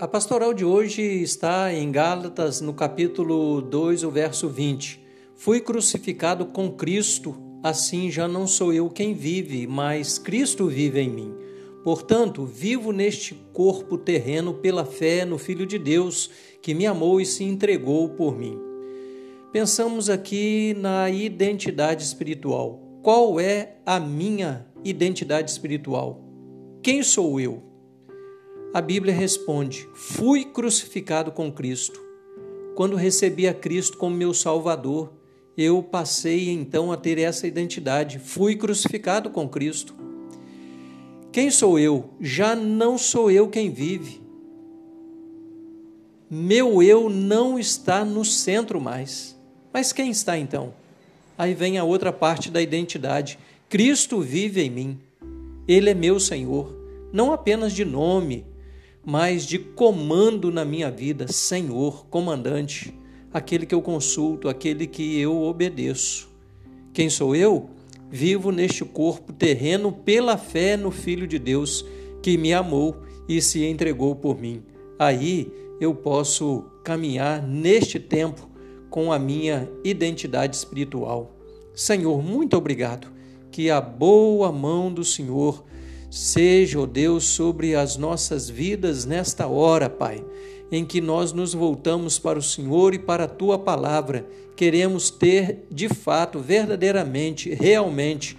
A pastoral de hoje está em Gálatas, no capítulo 2, o verso 20. Fui crucificado com Cristo, assim já não sou eu quem vive, mas Cristo vive em mim. Portanto, vivo neste corpo terreno pela fé no Filho de Deus, que me amou e se entregou por mim. Pensamos aqui na identidade espiritual. Qual é a minha identidade espiritual? Quem sou eu? A Bíblia responde: Fui crucificado com Cristo. Quando recebi a Cristo como meu Salvador, eu passei então a ter essa identidade. Fui crucificado com Cristo. Quem sou eu? Já não sou eu quem vive. Meu eu não está no centro mais. Mas quem está então? Aí vem a outra parte da identidade. Cristo vive em mim. Ele é meu Senhor, não apenas de nome, mas de comando na minha vida, Senhor, comandante, aquele que eu consulto, aquele que eu obedeço. Quem sou eu? Vivo neste corpo terreno pela fé no Filho de Deus que me amou e se entregou por mim. Aí eu posso caminhar neste tempo com a minha identidade espiritual. Senhor, muito obrigado. Que a boa mão do Senhor Seja, ó Deus, sobre as nossas vidas nesta hora, Pai, em que nós nos voltamos para o Senhor e para a tua palavra. Queremos ter de fato, verdadeiramente, realmente,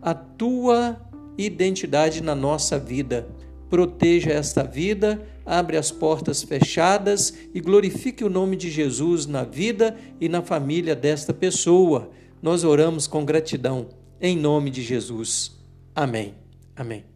a tua identidade na nossa vida. Proteja esta vida, abre as portas fechadas e glorifique o nome de Jesus na vida e na família desta pessoa. Nós oramos com gratidão, em nome de Jesus. Amém. Amém.